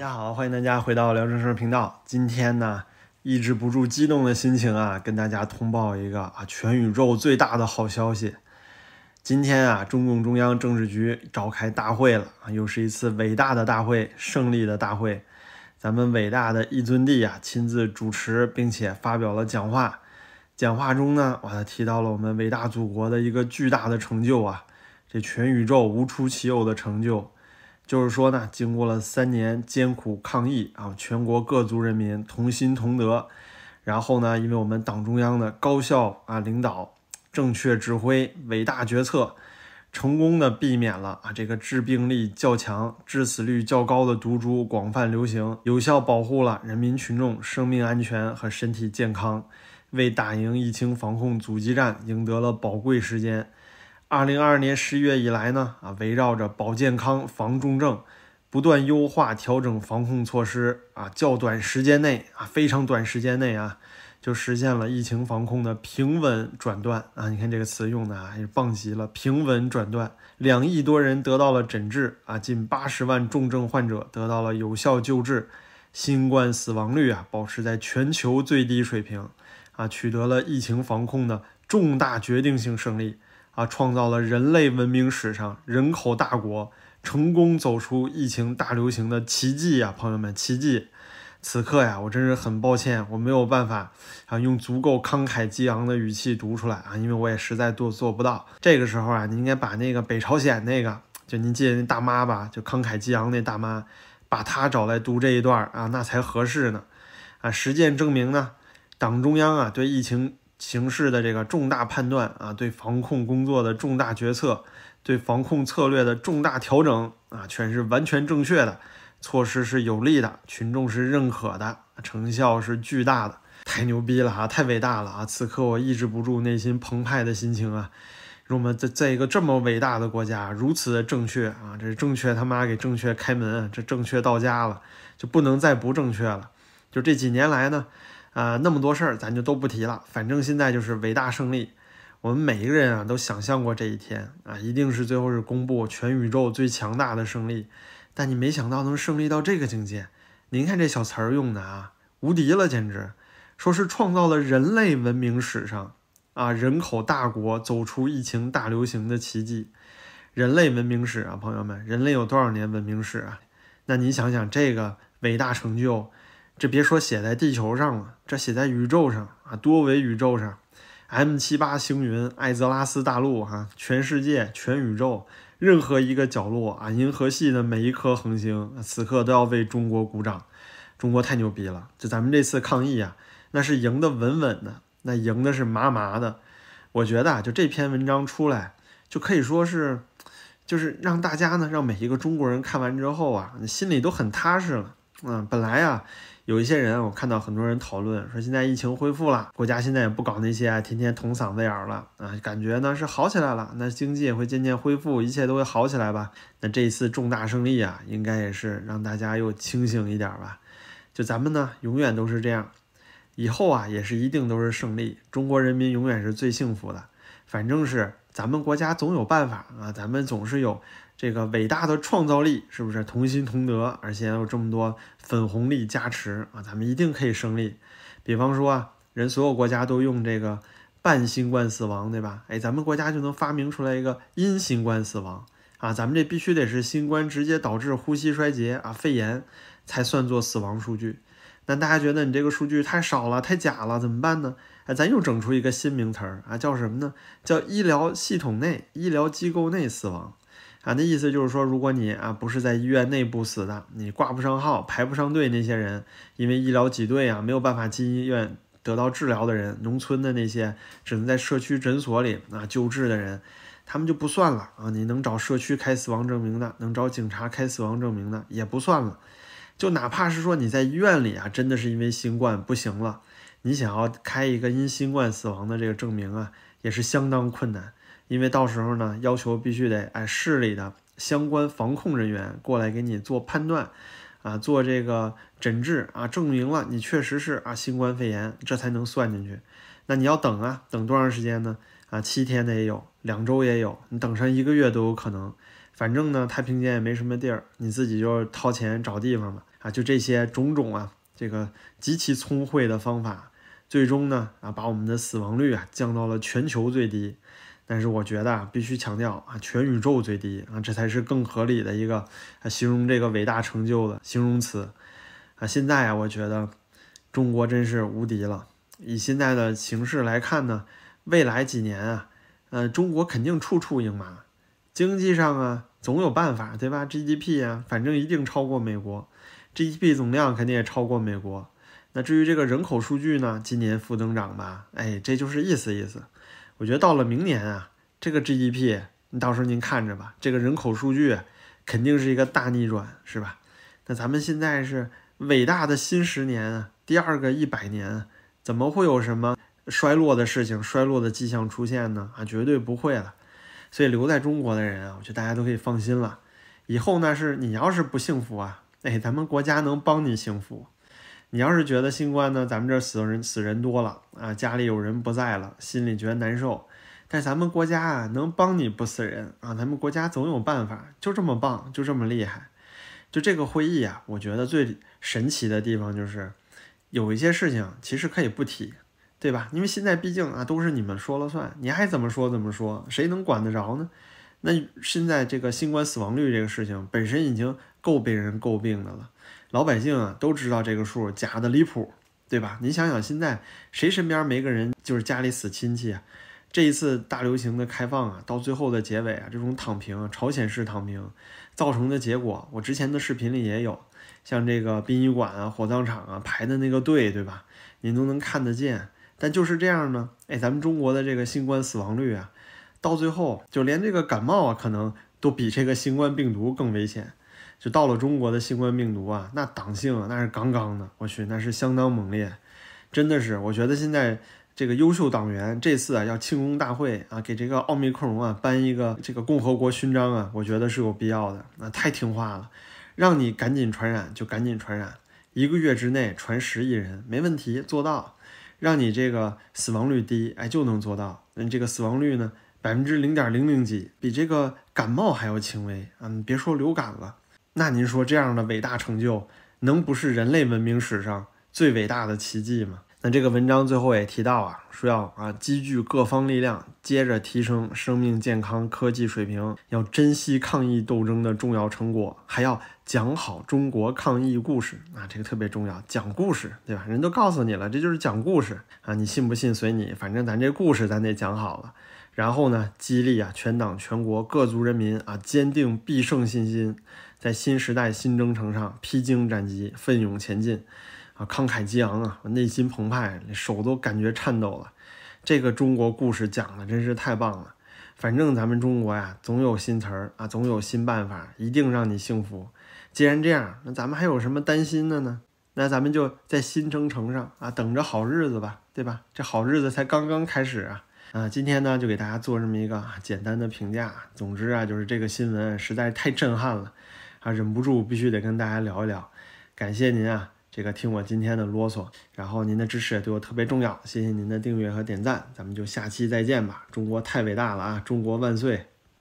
大家好，欢迎大家回到聊正事频道。今天呢，抑制不住激动的心情啊，跟大家通报一个啊，全宇宙最大的好消息。今天啊，中共中央政治局召开大会了啊，又是一次伟大的大会，胜利的大会。咱们伟大的一尊帝啊，亲自主持，并且发表了讲话。讲话中呢，哇，提到了我们伟大祖国的一个巨大的成就啊，这全宇宙无出其右的成就。就是说呢，经过了三年艰苦抗疫啊，全国各族人民同心同德，然后呢，因为我们党中央的高效啊领导、正确指挥、伟大决策，成功的避免了啊这个致病力较强、致死率较高的毒株广泛流行，有效保护了人民群众生命安全和身体健康，为打赢疫情防控阻击战赢得了宝贵时间。二零二二年十一月以来呢，啊，围绕着保健康、防重症，不断优化调整防控措施，啊，较短时间内啊，非常短时间内啊，就实现了疫情防控的平稳转段啊。你看这个词用的还是棒极了，平稳转段，两亿多人得到了诊治啊，近八十万重症患者得到了有效救治，新冠死亡率啊保持在全球最低水平，啊，取得了疫情防控的重大决定性胜利。啊，创造了人类文明史上人口大国成功走出疫情大流行的奇迹呀，朋友们，奇迹！此刻呀，我真是很抱歉，我没有办法啊，用足够慷慨激昂的语气读出来啊，因为我也实在做做不到。这个时候啊，你应该把那个北朝鲜那个，就您记得那大妈吧，就慷慨激昂那大妈，把她找来读这一段啊，那才合适呢。啊，实践证明呢，党中央啊对疫情。形势的这个重大判断啊，对防控工作的重大决策，对防控策略的重大调整啊，全是完全正确的，措施是有利的，群众是认可的，成效是巨大的，太牛逼了哈，太伟大了啊！此刻我抑制不住内心澎湃的心情啊！我们在在一个这么伟大的国家，如此的正确啊，这正确他妈给正确开门，这正确到家了，就不能再不正确了。就这几年来呢。啊，那么多事儿咱就都不提了，反正现在就是伟大胜利。我们每一个人啊都想象过这一天啊，一定是最后是公布全宇宙最强大的胜利。但你没想到能胜利到这个境界。您看这小词儿用的啊，无敌了，简直说是创造了人类文明史上啊人口大国走出疫情大流行的奇迹。人类文明史啊，朋友们，人类有多少年文明史啊？那你想想这个伟大成就。这别说写在地球上了，这写在宇宙上啊，多维宇宙上，M 七八星云、艾泽拉斯大陆哈，全世界、全宇宙任何一个角落啊，银河系的每一颗恒星，此刻都要为中国鼓掌。中国太牛逼了！就咱们这次抗疫啊，那是赢得稳稳的，那赢的是麻麻的。我觉得啊，就这篇文章出来，就可以说是，就是让大家呢，让每一个中国人看完之后啊，心里都很踏实了。嗯，本来啊。有一些人，我看到很多人讨论说，现在疫情恢复了，国家现在也不搞那些天天捅嗓子眼儿了啊，感觉呢是好起来了，那经济也会渐渐恢复，一切都会好起来吧？那这一次重大胜利啊，应该也是让大家又清醒一点吧？就咱们呢，永远都是这样，以后啊也是一定都是胜利，中国人民永远是最幸福的，反正是咱们国家总有办法啊，咱们总是有。这个伟大的创造力是不是同心同德，而且有这么多粉红力加持啊？咱们一定可以胜利。比方说啊，人所有国家都用这个半新冠死亡，对吧？哎，咱们国家就能发明出来一个因新冠死亡啊？咱们这必须得是新冠直接导致呼吸衰竭啊，肺炎才算作死亡数据。那大家觉得你这个数据太少了，太假了，怎么办呢？哎，咱又整出一个新名词儿啊，叫什么呢？叫医疗系统内、医疗机构内死亡。啊，那意思就是说，如果你啊不是在医院内部死的，你挂不上号、排不上队，那些人因为医疗挤兑啊，没有办法进医院得到治疗的人，农村的那些只能在社区诊所里啊救治的人，他们就不算了啊。你能找社区开死亡证明的，能找警察开死亡证明的也不算了。就哪怕是说你在医院里啊，真的是因为新冠不行了，你想要开一个因新冠死亡的这个证明啊，也是相当困难。因为到时候呢，要求必须得哎市里的相关防控人员过来给你做判断，啊，做这个诊治啊，证明了你确实是啊新冠肺炎，这才能算进去。那你要等啊，等多长时间呢？啊，七天的也有，两周也有，你等上一个月都有可能。反正呢，太平间也没什么地儿，你自己就掏钱找地方吧。啊，就这些种种啊，这个极其聪慧的方法，最终呢啊，把我们的死亡率啊降到了全球最低。但是我觉得啊，必须强调啊，全宇宙最低啊，这才是更合理的一个啊形容这个伟大成就的形容词啊。现在啊，我觉得中国真是无敌了。以现在的形势来看呢，未来几年啊，呃，中国肯定处处赢麻，经济上啊总有办法，对吧？GDP 啊，反正一定超过美国，GDP 总量肯定也超过美国。那至于这个人口数据呢，今年负增长吧，哎，这就是意思意思。我觉得到了明年啊，这个 GDP，你到时候您看着吧，这个人口数据肯定是一个大逆转，是吧？那咱们现在是伟大的新十年啊，第二个一百年，怎么会有什么衰落的事情、衰落的迹象出现呢？啊，绝对不会了。所以留在中国的人啊，我觉得大家都可以放心了。以后呢，是你要是不幸福啊，哎，咱们国家能帮你幸福。你要是觉得新冠呢，咱们这死人死人多了啊，家里有人不在了，心里觉得难受。但咱们国家啊，能帮你不死人啊，咱们国家总有办法，就这么棒，就这么厉害。就这个会议啊，我觉得最神奇的地方就是，有一些事情其实可以不提，对吧？因为现在毕竟啊，都是你们说了算，你爱怎么说怎么说，谁能管得着呢？那现在这个新冠死亡率这个事情本身已经够被人诟病的了。老百姓啊都知道这个数假的离谱，对吧？你想想，现在谁身边没个人就是家里死亲戚啊？这一次大流行的开放啊，到最后的结尾啊，这种躺平，朝鲜式躺平造成的结果，我之前的视频里也有，像这个殡仪馆啊、火葬场啊排的那个队，对吧？您都能看得见。但就是这样呢，哎，咱们中国的这个新冠死亡率啊，到最后就连这个感冒啊，可能都比这个新冠病毒更危险。就到了中国的新冠病毒啊，那党性啊那是杠杠的，我去，那是相当猛烈，真的是，我觉得现在这个优秀党员这次啊要庆功大会啊，给这个奥密克戎啊颁一个这个共和国勋章啊，我觉得是有必要的，那太听话了，让你赶紧传染就赶紧传染，一个月之内传十亿人没问题，做到，让你这个死亡率低，哎就能做到，那这个死亡率呢百分之零点零零几，比这个感冒还要轻微啊，别说流感了。那您说这样的伟大成就，能不是人类文明史上最伟大的奇迹吗？那这个文章最后也提到啊，说要啊积聚各方力量，接着提升生命健康科技水平，要珍惜抗疫斗争的重要成果，还要讲好中国抗疫故事啊，这个特别重要，讲故事，对吧？人都告诉你了，这就是讲故事啊，你信不信随你，反正咱这故事咱得讲好了。然后呢，激励啊全党全国各族人民啊，坚定必胜信心。在新时代新征程上披荆斩棘、奋勇前进，啊，慷慨激昂啊，我内心澎湃，手都感觉颤抖了。这个中国故事讲的真是太棒了。反正咱们中国呀，总有新词儿啊，总有新办法，一定让你幸福。既然这样，那咱们还有什么担心的呢？那咱们就在新征程上啊，等着好日子吧，对吧？这好日子才刚刚开始啊！啊，今天呢，就给大家做这么一个简单的评价。总之啊，就是这个新闻实在太震撼了。啊，忍不住必须得跟大家聊一聊，感谢您啊，这个听我今天的啰嗦，然后您的支持也对我特别重要，谢谢您的订阅和点赞，咱们就下期再见吧，中国太伟大了啊，中国万岁！